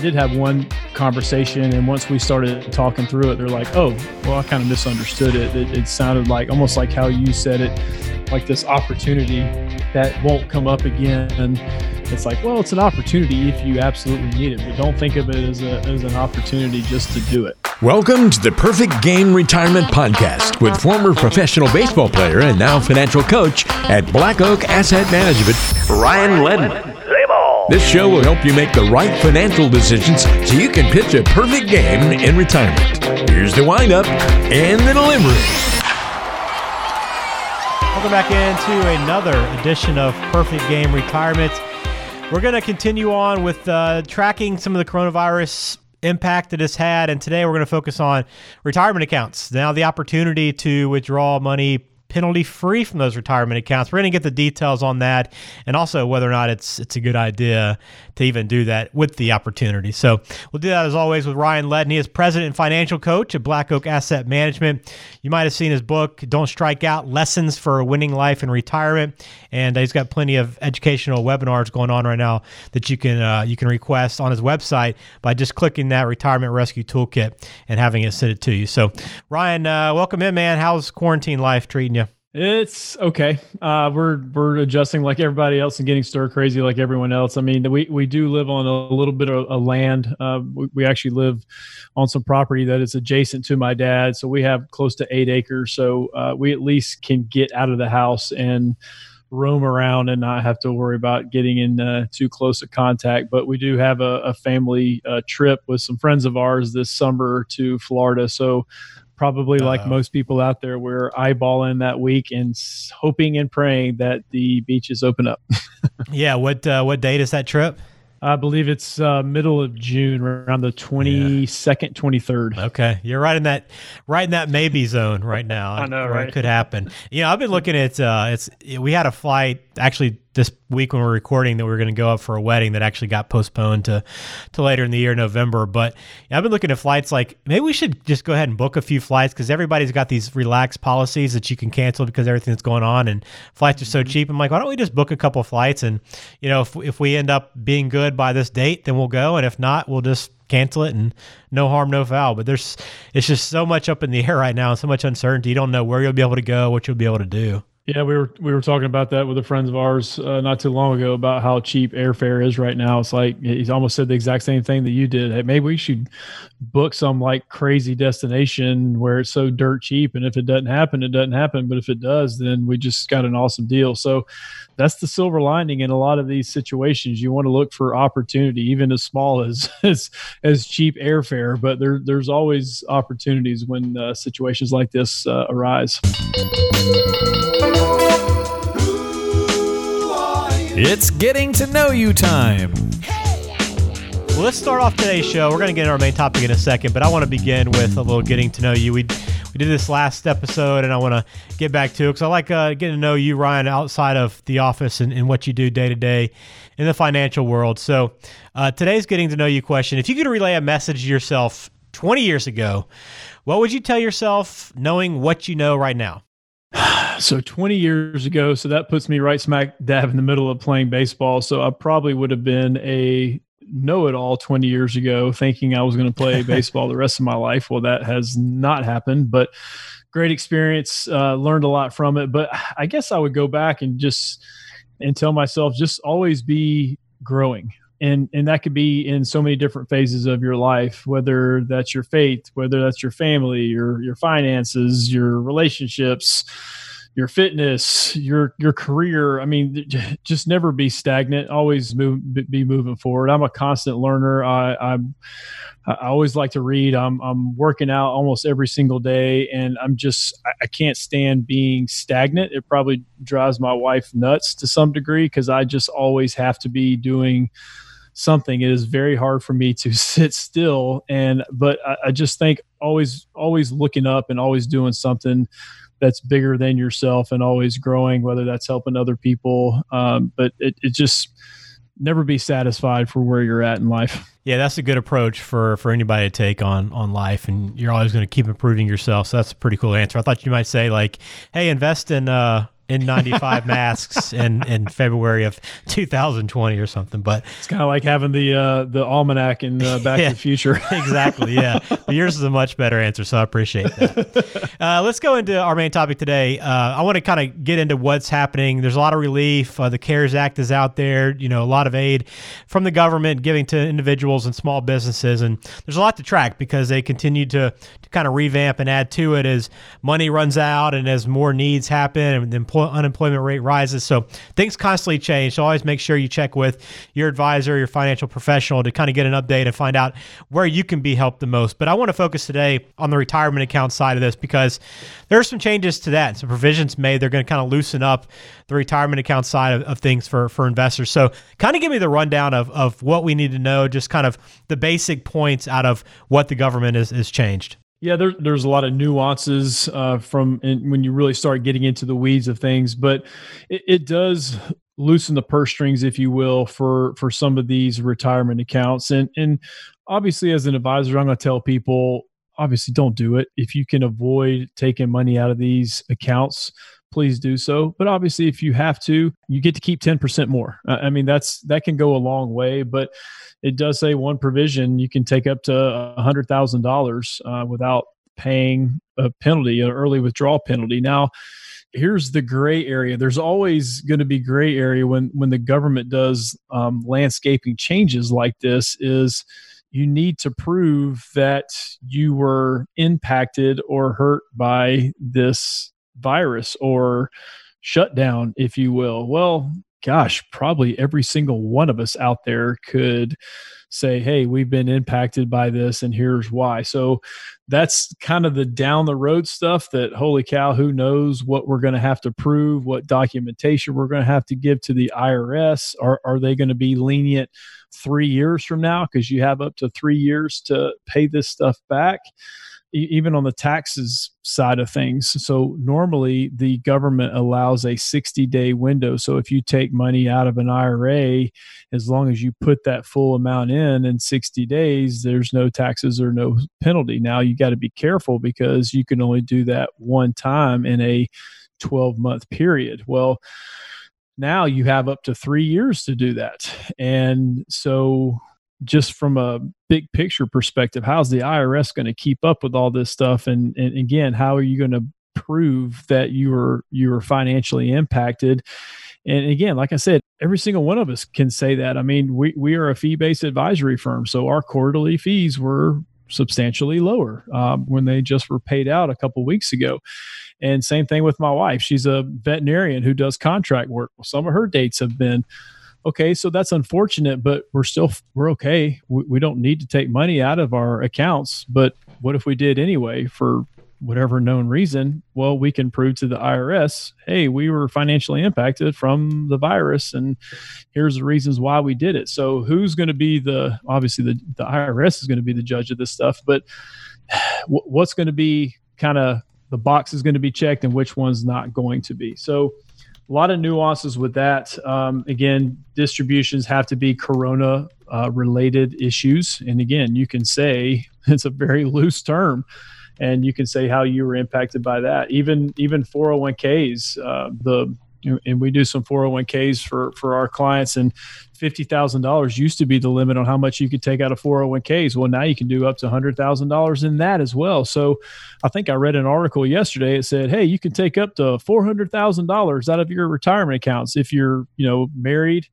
Did have one conversation, and once we started talking through it, they're like, "Oh, well, I kind of misunderstood it. it. It sounded like almost like how you said it, like this opportunity that won't come up again." And it's like, well, it's an opportunity if you absolutely need it, but don't think of it as, a, as an opportunity just to do it. Welcome to the Perfect Game Retirement Podcast with former professional baseball player and now financial coach at Black Oak Asset Management, Ryan Ledden. This show will help you make the right financial decisions so you can pitch a perfect game in retirement. Here's the windup and the delivery. Welcome back into another edition of Perfect Game Retirement. We're going to continue on with uh, tracking some of the coronavirus impact that it's had, and today we're going to focus on retirement accounts. Now, the opportunity to withdraw money penalty free from those retirement accounts. We're going to get the details on that and also whether or not it's it's a good idea to even do that with the opportunity. So we'll do that as always with Ryan Ledden. He is president and financial coach at Black Oak Asset Management. You might have seen his book, Don't Strike Out Lessons for a Winning Life in Retirement. And he's got plenty of educational webinars going on right now that you can uh, you can request on his website by just clicking that retirement rescue toolkit and having it sent it to you. So Ryan, uh, welcome in, man. How's quarantine life treating you? It's okay. Uh, we're we're adjusting like everybody else and getting stir crazy like everyone else. I mean, we we do live on a little bit of a land. Uh, we, we actually live on some property that is adjacent to my dad, so we have close to eight acres. So uh, we at least can get out of the house and roam around and not have to worry about getting in uh, too close a contact. But we do have a, a family uh, trip with some friends of ours this summer to Florida. So probably like uh, most people out there, we're eyeballing that week and hoping and praying that the beaches open up. yeah. What uh, what date is that trip? I believe it's uh, middle of June, around the twenty second, twenty third. Okay, you're right in that right in that maybe zone right now. I know, right? It could happen. You know, I've been looking at uh, it's. We had a flight actually this week when we're recording that we are going to go up for a wedding that actually got postponed to to later in the year, November. But yeah, I've been looking at flights like maybe we should just go ahead and book a few flights because everybody's got these relaxed policies that you can cancel because everything that's going on and flights are so mm-hmm. cheap. I'm like, why don't we just book a couple flights and you know if if we end up being good by this date, then we'll go, and if not, we'll just cancel it and no harm, no foul. But there's it's just so much up in the air right now and so much uncertainty. You don't know where you'll be able to go, what you'll be able to do. Yeah, we were we were talking about that with a friend of ours uh, not too long ago about how cheap airfare is right now. It's like he's almost said the exact same thing that you did. Hey, maybe we should book some like crazy destination where it's so dirt cheap, and if it doesn't happen, it doesn't happen. But if it does, then we just got an awesome deal. So that's the silver lining in a lot of these situations. You want to look for opportunity, even as small as as, as cheap airfare. But there there's always opportunities when uh, situations like this uh, arise. It's getting to know you time. Well, let's start off today's show. We're going to get into our main topic in a second, but I want to begin with a little getting to know you. We we did this last episode, and I want to get back to it because I like uh, getting to know you, Ryan, outside of the office and, and what you do day to day in the financial world. So uh, today's getting to know you question: If you could relay a message to yourself 20 years ago, what would you tell yourself, knowing what you know right now? so 20 years ago so that puts me right smack dab in the middle of playing baseball so i probably would have been a know-it-all 20 years ago thinking i was going to play baseball the rest of my life. Well that has not happened but great experience uh, learned a lot from it. But i guess i would go back and just and tell myself just always be growing. And and that could be in so many different phases of your life whether that's your faith whether that's your family your your finances your relationships your fitness your your career i mean just never be stagnant always move be moving forward. I'm a constant learner. I i'm i always like to read. I'm i'm working out almost every single day and i'm just i, I can't stand being stagnant. It probably drives my wife nuts to some degree because i just always have to be doing something. It is very hard for me to sit still and but I, I, just think always always looking up and always doing something that's bigger than yourself and always growing whether that's helping other people. Um, but it, it just never be satisfied for where you're at in life. Yeah that's a good approach for for anybody to take on on life and you're always going to keep improving yourself so that's a pretty cool answer. I thought you might say like hey invest in uh N95 masks in, in February of 2020 or something. But it's kind of like having the uh, the almanac in uh, Back yeah, to the Future. exactly. Yeah. But yours is a much better answer, so I appreciate that. Uh, let's go into our main topic today. Uh, I want to kind of get into what's happening. There's a lot of relief. Uh, the CARES Act is out there. You know, a lot of aid from the government giving to individuals and small businesses, and there's a lot to track because they continue to, to kind of revamp and add to it as money runs out and as more needs happen and unemployment rate rises. So things constantly change. So always make sure you check with your advisor, your financial professional to kind of get an update and find out where you can be helped the most. But I want to focus today on the retirement account side of this because there are some changes to that. Some provisions made. They're going to kind of loosen up the retirement account side of, of things for, for investors. So kind of give me the rundown of, of what we need to know, just kind of the basic points out of what the government is, is changed. Yeah, there, there's a lot of nuances uh, from when you really start getting into the weeds of things, but it, it does loosen the purse strings, if you will, for for some of these retirement accounts. And and obviously, as an advisor, I'm going to tell people, obviously, don't do it if you can avoid taking money out of these accounts. Please do so. But obviously, if you have to, you get to keep 10% more. I mean, that's that can go a long way. But it does say one provision you can take up to a hundred thousand uh, dollars without paying a penalty, an early withdrawal penalty. Now, here's the gray area. There's always going to be gray area when when the government does um, landscaping changes like this. Is you need to prove that you were impacted or hurt by this virus or shutdown, if you will. Well, gosh, probably every single one of us out there could say, hey, we've been impacted by this and here's why. So that's kind of the down the road stuff that, holy cow, who knows what we're going to have to prove, what documentation we're going to have to give to the IRS. Are, are they going to be lenient three years from now? Because you have up to three years to pay this stuff back even on the taxes side of things. So normally the government allows a 60 day window. So if you take money out of an IRA, as long as you put that full amount in in 60 days, there's no taxes or no penalty. Now you got to be careful because you can only do that one time in a 12 month period. Well, now you have up to three years to do that. And so just from a big picture perspective, how's the IRS going to keep up with all this stuff? And, and again, how are you going to prove that you were you were financially impacted? And again, like I said, every single one of us can say that. I mean, we we are a fee based advisory firm, so our quarterly fees were substantially lower um, when they just were paid out a couple weeks ago. And same thing with my wife. She's a veterinarian who does contract work. Well, some of her dates have been okay, so that's unfortunate, but we're still we're okay. We, we don't need to take money out of our accounts. But what if we did anyway for whatever known reason? Well, we can prove to the IRS, hey, we were financially impacted from the virus, and here's the reasons why we did it. So who's going to be the obviously the the IRS is going to be the judge of this stuff, but what's going to be kind of the box is going to be checked and which one's not going to be. So a lot of nuances with that. Um, again, distributions have to be corona uh, related issues. And again, you can say it's a very loose term and you can say how you were impacted by that. Even even 401ks, uh, the and we do some 401ks for for our clients and $50,000 used to be the limit on how much you could take out of 401ks. Well, now you can do up to $100,000 in that as well. So I think I read an article yesterday. It said, hey, you can take up to $400,000 out of your retirement accounts if you're, you know, married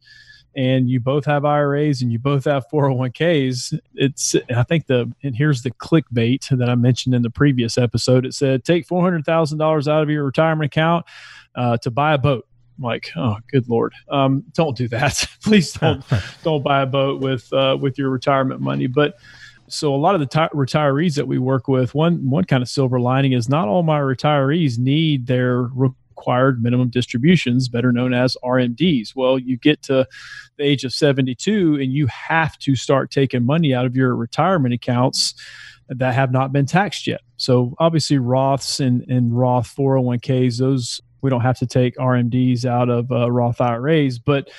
and you both have IRAs and you both have 401ks. It's, I think the, and here's the clickbait that I mentioned in the previous episode. It said, take $400,000 out of your retirement account uh, to buy a boat. I'm like, oh, good lord, um, don't do that. Please don't don't buy a boat with uh, with your retirement money. But so a lot of the t- retirees that we work with, one one kind of silver lining is not all my retirees need their required minimum distributions, better known as RMDs. Well, you get to the age of 72 and you have to start taking money out of your retirement accounts that have not been taxed yet. So obviously Roths and, and Roth 401ks, those we don't have to take RMDs out of uh, Roth IRAs, but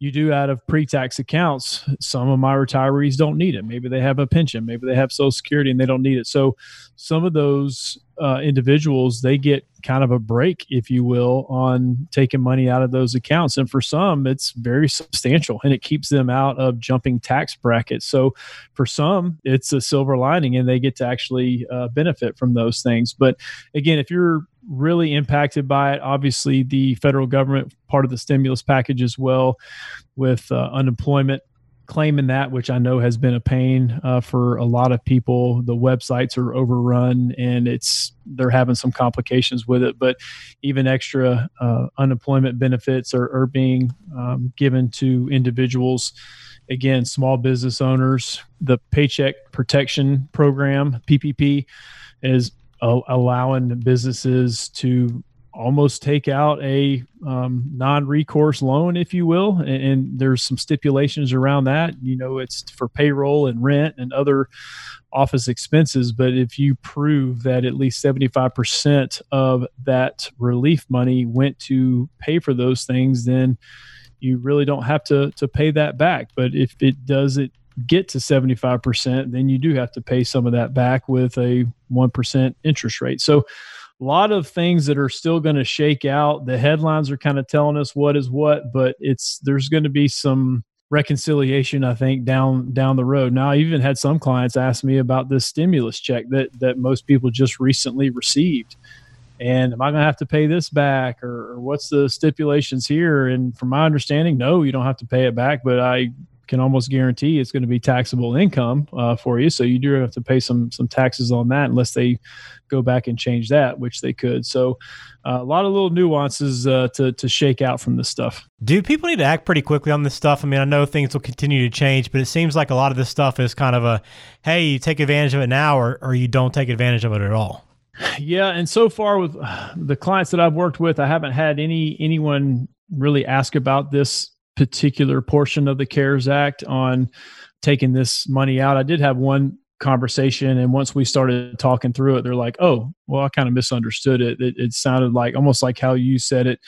you do out of pre-tax accounts. Some of my retirees don't need it. Maybe they have a pension, maybe they have Social Security and they don't need it. So some of those uh, individuals they get kind of a break, if you will, on taking money out of those accounts. And for some, it's very substantial and it keeps them out of jumping tax brackets. So for some, it's a silver lining and they get to actually uh, benefit from those things. But again, if you're really impacted by it. Obviously, the federal government part of the stimulus package as well, with uh, unemployment claiming that, which I know has been a pain uh, for a lot of people. The websites are overrun, and it's they're having some complications with it. But even extra uh, unemployment benefits are, are being um, given to individuals. Again, small business owners. The Paycheck Protection Program (PPP) is allowing businesses to almost take out a um, non-recourse loan, if you will, and, and, there's some stipulations around that. You know, it's for payroll and rent and other office expenses. But if you prove that at least 75% of that relief money went to pay for those things, then you really don't have to to pay that back. But if it doesn't get to 75%, then you do have to pay some of that back with a 1% interest rate. So, a lot of things that are still going to shake out. The headlines are kind of telling us what is what, but it's there's going to be some reconciliation I think down down the road. Now I even had some clients ask me about this stimulus check that that most people just recently received. And am I going to have to pay this back or, or what's the stipulations here? And from my understanding, no, you don't have to pay it back, but I can almost guarantee it's going to be taxable income uh, for you. So you do have to pay some some taxes on that unless they go back and change that, which they could. So uh, a lot of little nuances uh, to to shake out from this stuff. Do people need to act pretty quickly on this stuff? I mean, I know things will continue to change, but it seems like a lot of this stuff is kind of a hey, you take advantage of it now, or or you don't take advantage of it at all. Yeah, and so far with the clients that I've worked with, I haven't had any anyone really ask about this particular portion of the CARES Act on taking this money out. I did have one conversation, and once we started talking through it, they're like, "Oh, well, I kind of misunderstood it. it." It sounded like almost like how you said it,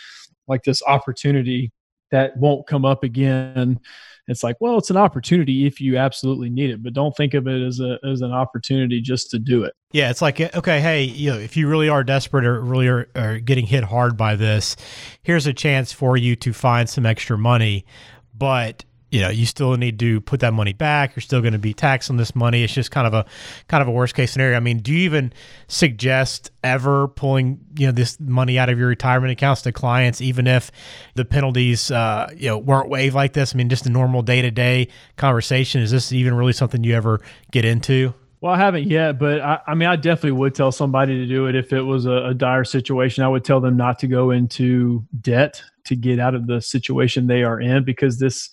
like this opportunity that won't come up again. It's like well it's an opportunity if you absolutely need it but don't think of it as a as an opportunity just to do it. Yeah it's like okay hey you know if you really are desperate or really are, are getting hit hard by this here's a chance for you to find some extra money but you know you still need to put that money back. You're still going to be taxed on this money. It's just kind of a kind of a worst case scenario. I mean do you even suggest ever pulling you know this money out of your retirement accounts to clients even if the penalties uh, you know weren't waived like this? I mean just a normal day-to-day conversation. Is this even really something you ever get into? Well, I haven't yet, but I, I, mean, I definitely would tell somebody to do it if it was a, a, dire situation. I would tell them not to go into debt to get out of the situation they are in because this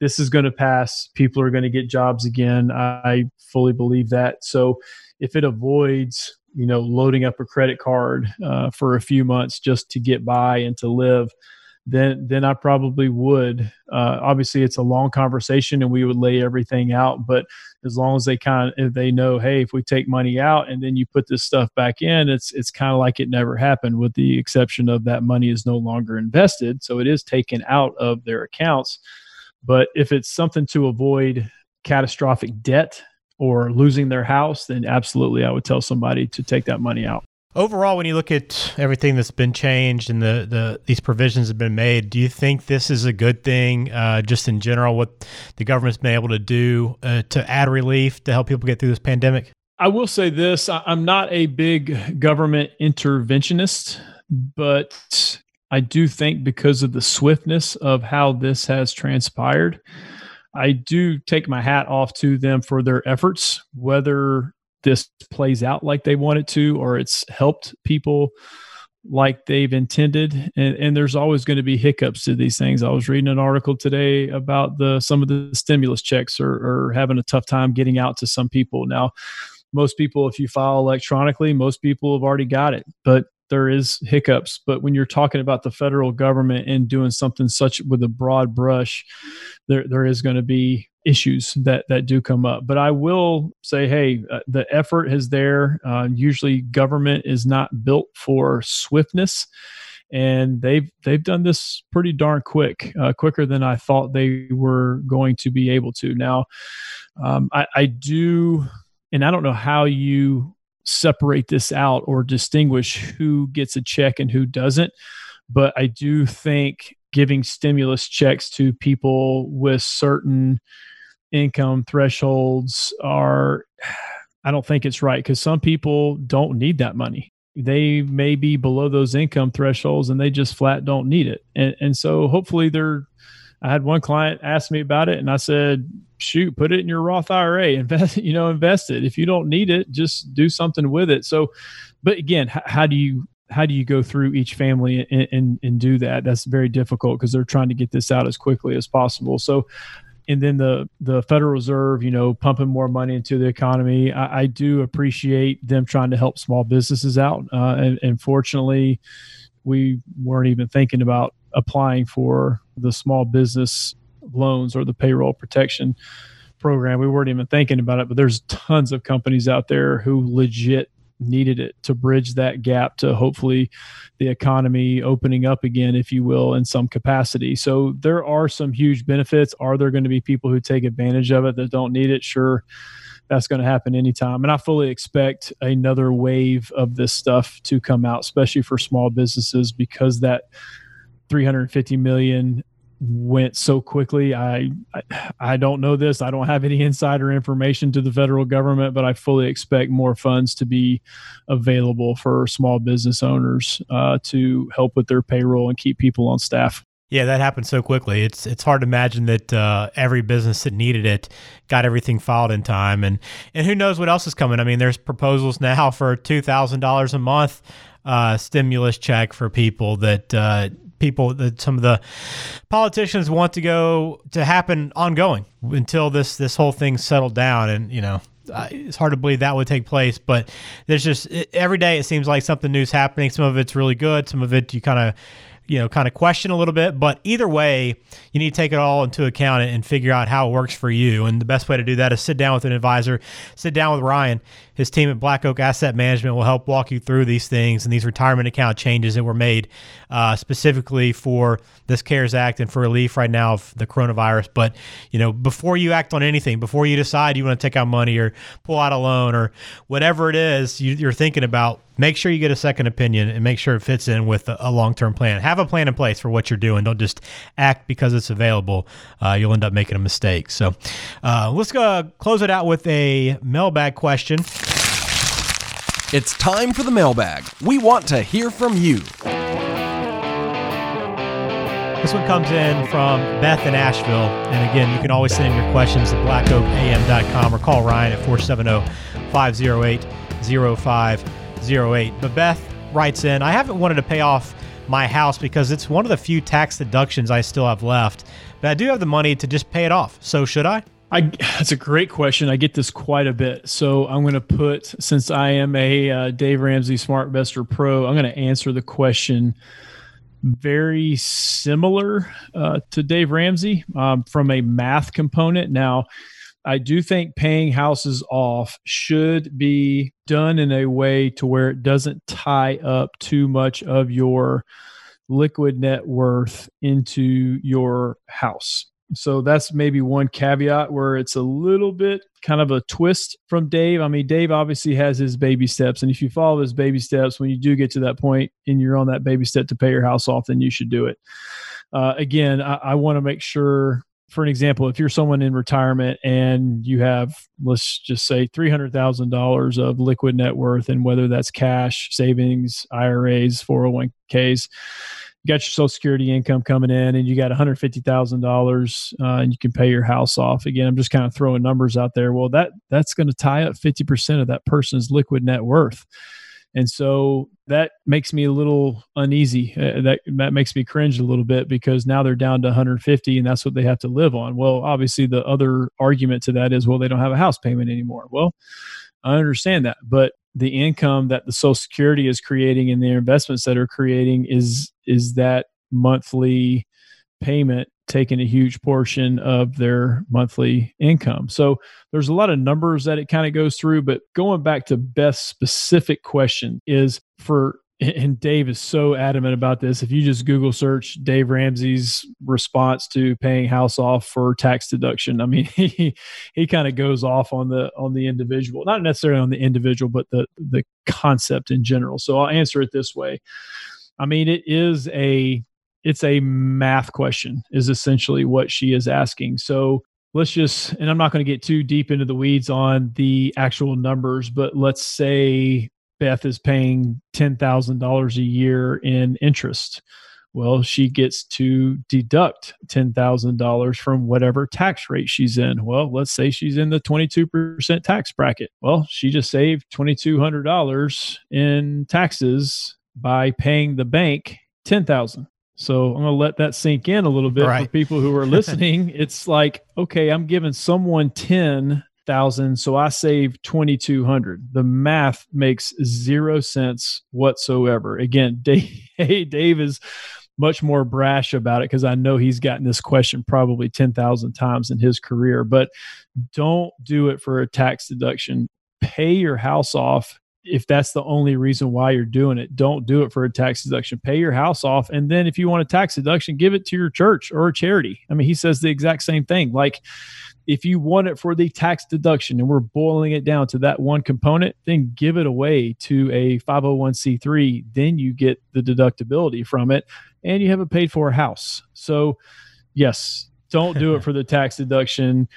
this is going to pass. People are going to get jobs again. I fully believe that. So if it avoids, you know, loading up a credit card uh, for a few months just to get by and to live, then then I probably would. Uh, obviously, it's a long conversation, and we would lay everything out. But as long as they kind of they know, hey, if we take money out and then you put this stuff back in, it's it's kind of like it never happened, with the exception of that money is no longer invested, so it is taken out of their accounts but if it's something to avoid catastrophic debt or losing their house, then absolutely I would tell somebody to take that money out. Overall, when you look at everything that's been changed and the, the these provisions have been made, do you think this is a good thing? Uh, just in general, what the government's been able to do uh, to add relief to help people get through this pandemic? I will say this: I'm not a big government interventionist, but I do think because of the swiftness of how this has transpired, I do take my hat off to them for their efforts, whether this plays out like they want it to or it's helped people like they've intended. And, and there's always going to be hiccups to these things. I was reading an article today about the some of the stimulus checks are, are having a tough time getting out to some people. Now most people if you file electronically most people have already got it but there is hiccups but when you're talking about the federal government and doing something such with a broad brush there there is going to be issues that that do come up. But i will say hey uh, the effort is there. Uh, usually government is not built for swiftness and they've they've done this pretty darn quick uh, quicker than i thought they were going to be able to. Now um, I, I do and i don't know how you separate this out or distinguish who gets a check and who doesn't. But I do think giving stimulus checks to people with certain income thresholds are, I don't think it's right because some people don't need that money. They may be below those income thresholds and they just flat don't need it. And, and so hopefully they're, I had one client ask me about it and I said, shoot, put it in your Roth IRA, invest, you know, invest it. If you don't need it, just do something with it. So, but again, h- how do you how do you go through each family and, and, and do that? That's very difficult because they're trying to get this out as quickly as possible. So, and then the the Federal Reserve, you know, pumping more money into the economy. I, I do appreciate them trying to help small businesses out. Uh, and, and fortunately, we weren't even thinking about applying for the small business loans or the payroll protection program. We weren't even thinking about it, but there's tons of companies out there who legit needed it to bridge that gap to hopefully the economy opening up again, if you will, in some capacity. So there are some huge benefits. Are there going to be people who take advantage of it that don't need it? Sure. That's going to happen anytime. And I fully expect another wave of this stuff to come out, especially for small businesses, because that 350 million went so quickly. I, I, I don't know this. I don't have any insider information to the federal government, but I fully expect more funds to be available for small business owners uh, to help with their payroll and keep people on staff. Yeah, that happened so quickly. It's it's hard to imagine that uh, every business that needed it got everything filed in time, and and who knows what else is coming. I mean, there's proposals now for two thousand dollars a month uh, stimulus check for people that uh, people that some of the politicians want to go to happen ongoing until this this whole thing settled down. And you know it's hard to believe that would take place but there's just every day it seems like something new's happening. Some of it's really good. Some of it you kind of you know kind of question a little bit. But either way you need to take it all into account and figure out how it works for you. And the best way to do that is sit down with an advisor sit down with ryan his team at black oak asset management will help walk you through these things and these retirement account changes that were made uh, specifically for this cares act and for relief right now of the coronavirus but you know before you act on anything before you decide you want to take out money or pull out a loan or whatever it is you, you're thinking about make sure you get a second opinion and make sure it fits in with a, a long term plan. Have a plan in place for what you're doing. Don't just act because it's available. Uh, you'll end up making a mistake. So uh, let's go close it out with a mailbag question. It's time for the mailbag. We want to hear from you. This one comes in from Beth in Asheville. And again, you can always send in your questions to blackoakam.com or call Ryan at 470 508 0508. But Beth writes in I haven't wanted to pay off my house because it's one of the few tax deductions I still have left, but I do have the money to just pay it off. So should I? I, that's a great question. I get this quite a bit. So I'm going to put, since I am a uh, Dave Ramsey SmartVestor Pro, I'm going to answer the question very similar uh, to Dave Ramsey um, from a math component. Now, I do think paying houses off should be done in a way to where it doesn't tie up too much of your liquid net worth into your house. So that's maybe one caveat where it's a little bit kind of a twist from Dave. I mean, Dave obviously has his baby steps. And if you follow his baby steps, when you do get to that point and you're on that baby step to pay your house off, then you should do it. Uh, again, I, I want to make sure, for an example, if you're someone in retirement and you have, let's just say, $300,000 of liquid net worth, and whether that's cash, savings, IRAs, 401ks, you got your social security income coming in and you got $150,000 uh, and you can pay your house off. Again, I'm just kind of throwing numbers out there. Well, that that's going to tie up 50% of that person's liquid net worth. And so that makes me a little uneasy. Uh, that that makes me cringe a little bit because now they're down to 150 and that's what they have to live on. Well, obviously the other argument to that is well they don't have a house payment anymore. Well, I understand that, but the income that the social security is creating and the investments that are creating is is that monthly payment taking a huge portion of their monthly income. So there's a lot of numbers that it kind of goes through, but going back to Beth's specific question is for and Dave is so adamant about this. If you just Google search Dave Ramsey's response to paying house off for tax deduction, I mean, he he kind of goes off on the on the individual, not necessarily on the individual, but the the concept in general. So I'll answer it this way. I mean, it is a it's a math question is essentially what she is asking. So let's just and I'm not going to get too deep into the weeds on the actual numbers, but let's say Beth is paying $10,000 a year in interest. Well, she gets to deduct $10,000 from whatever tax rate she's in. Well, let's say she's in the 22% tax bracket. Well, she just saved $2,200 in taxes by paying the bank 10,000. So I'm going to let that sink in a little bit right. for people who are listening. it's like, okay, I'm giving someone 10 thousand so i save 2200 the math makes zero sense whatsoever again dave, dave is much more brash about it because i know he's gotten this question probably 10,000 times in his career but don't do it for a tax deduction pay your house off if that's the only reason why you're doing it, don't do it for a tax deduction. Pay your house off. And then if you want a tax deduction, give it to your church or a charity. I mean, he says the exact same thing. Like, if you want it for the tax deduction and we're boiling it down to that one component, then give it away to a 501c3. Then you get the deductibility from it and you have a paid for house. So, yes, don't do it for the tax deduction.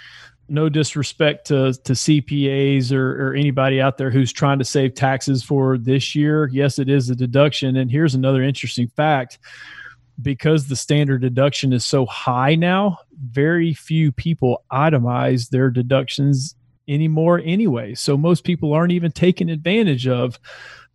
No disrespect to, to CPAs or, or anybody out there who's trying to save taxes for this year. Yes, it is a deduction. And here's another interesting fact because the standard deduction is so high now, very few people itemize their deductions anymore anyway. So most people aren't even taking advantage of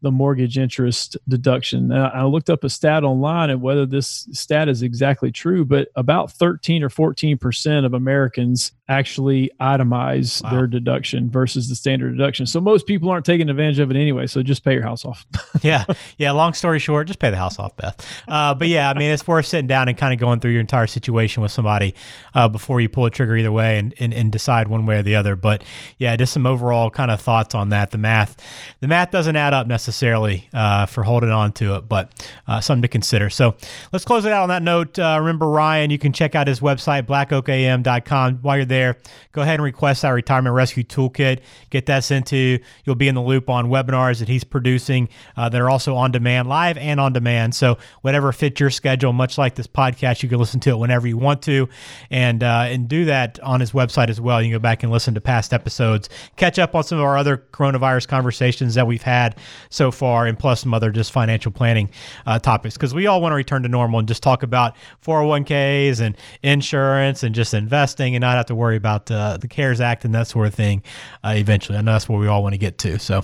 the mortgage interest deduction. Now, I looked up a stat online and whether this stat is exactly true, but about 13 or 14% of Americans actually itemize wow. their deduction versus the standard deduction. So most people aren't taking advantage of it anyway. So just pay your house off. yeah. Yeah. Long story short, just pay the house off, Beth. Uh, but yeah, I mean, it's worth sitting down and kind of going through your entire situation with somebody uh, before you pull a trigger either way and, and, and decide one way or the other. But yeah, just some overall kind of thoughts on that. The math, the math doesn't add up necessarily uh, for holding on to it, but uh, something to consider. So let's close it out on that note. Uh, remember, Ryan, you can check out his website, blackoakam.com. While you're there, go ahead and request our retirement rescue toolkit. Get that sent to. You'll be in the loop on webinars that he's producing uh, that are also on demand, live and on demand. So whatever fits your schedule, much like this podcast, you can listen to it whenever you want to, and uh, and do that on his website as well. You can go back and listen to past episodes, catch up on some of our other coronavirus conversations that we've had so far, and plus some other just financial planning uh, topics because we all want to return to normal and just talk about 401ks and insurance and just investing and not have to worry about uh, the CARES Act and that sort of thing uh, eventually. I know that's where we all want to get to. So,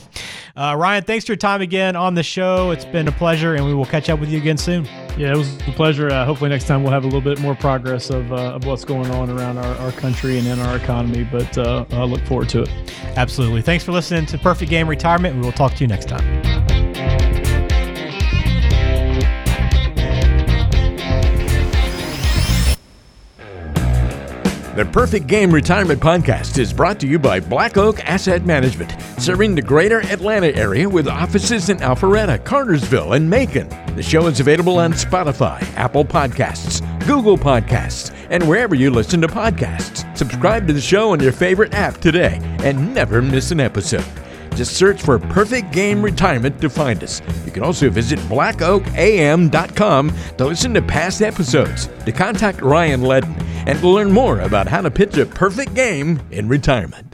uh, Ryan, thanks for your time again on the show. It's been a pleasure, and we will catch up with you again soon. Yeah, it was a pleasure. Uh, hopefully, next time we'll have a little bit more progress of, uh, of what's going on around our, our country and in our economy. But uh, I look forward to it. Absolutely. Thanks for listening to Perfect Game Retirement. We will talk to you next time. The Perfect Game Retirement Podcast is brought to you by Black Oak Asset Management, serving the greater Atlanta area with offices in Alpharetta, Cartersville, and Macon. The show is available on Spotify, Apple Podcasts, Google Podcasts, and wherever you listen to podcasts. Subscribe to the show on your favorite app today and never miss an episode. Just search for Perfect Game Retirement to find us. You can also visit blackoakam.com to listen to past episodes, to contact Ryan Ledden, and to learn more about how to pitch a perfect game in retirement.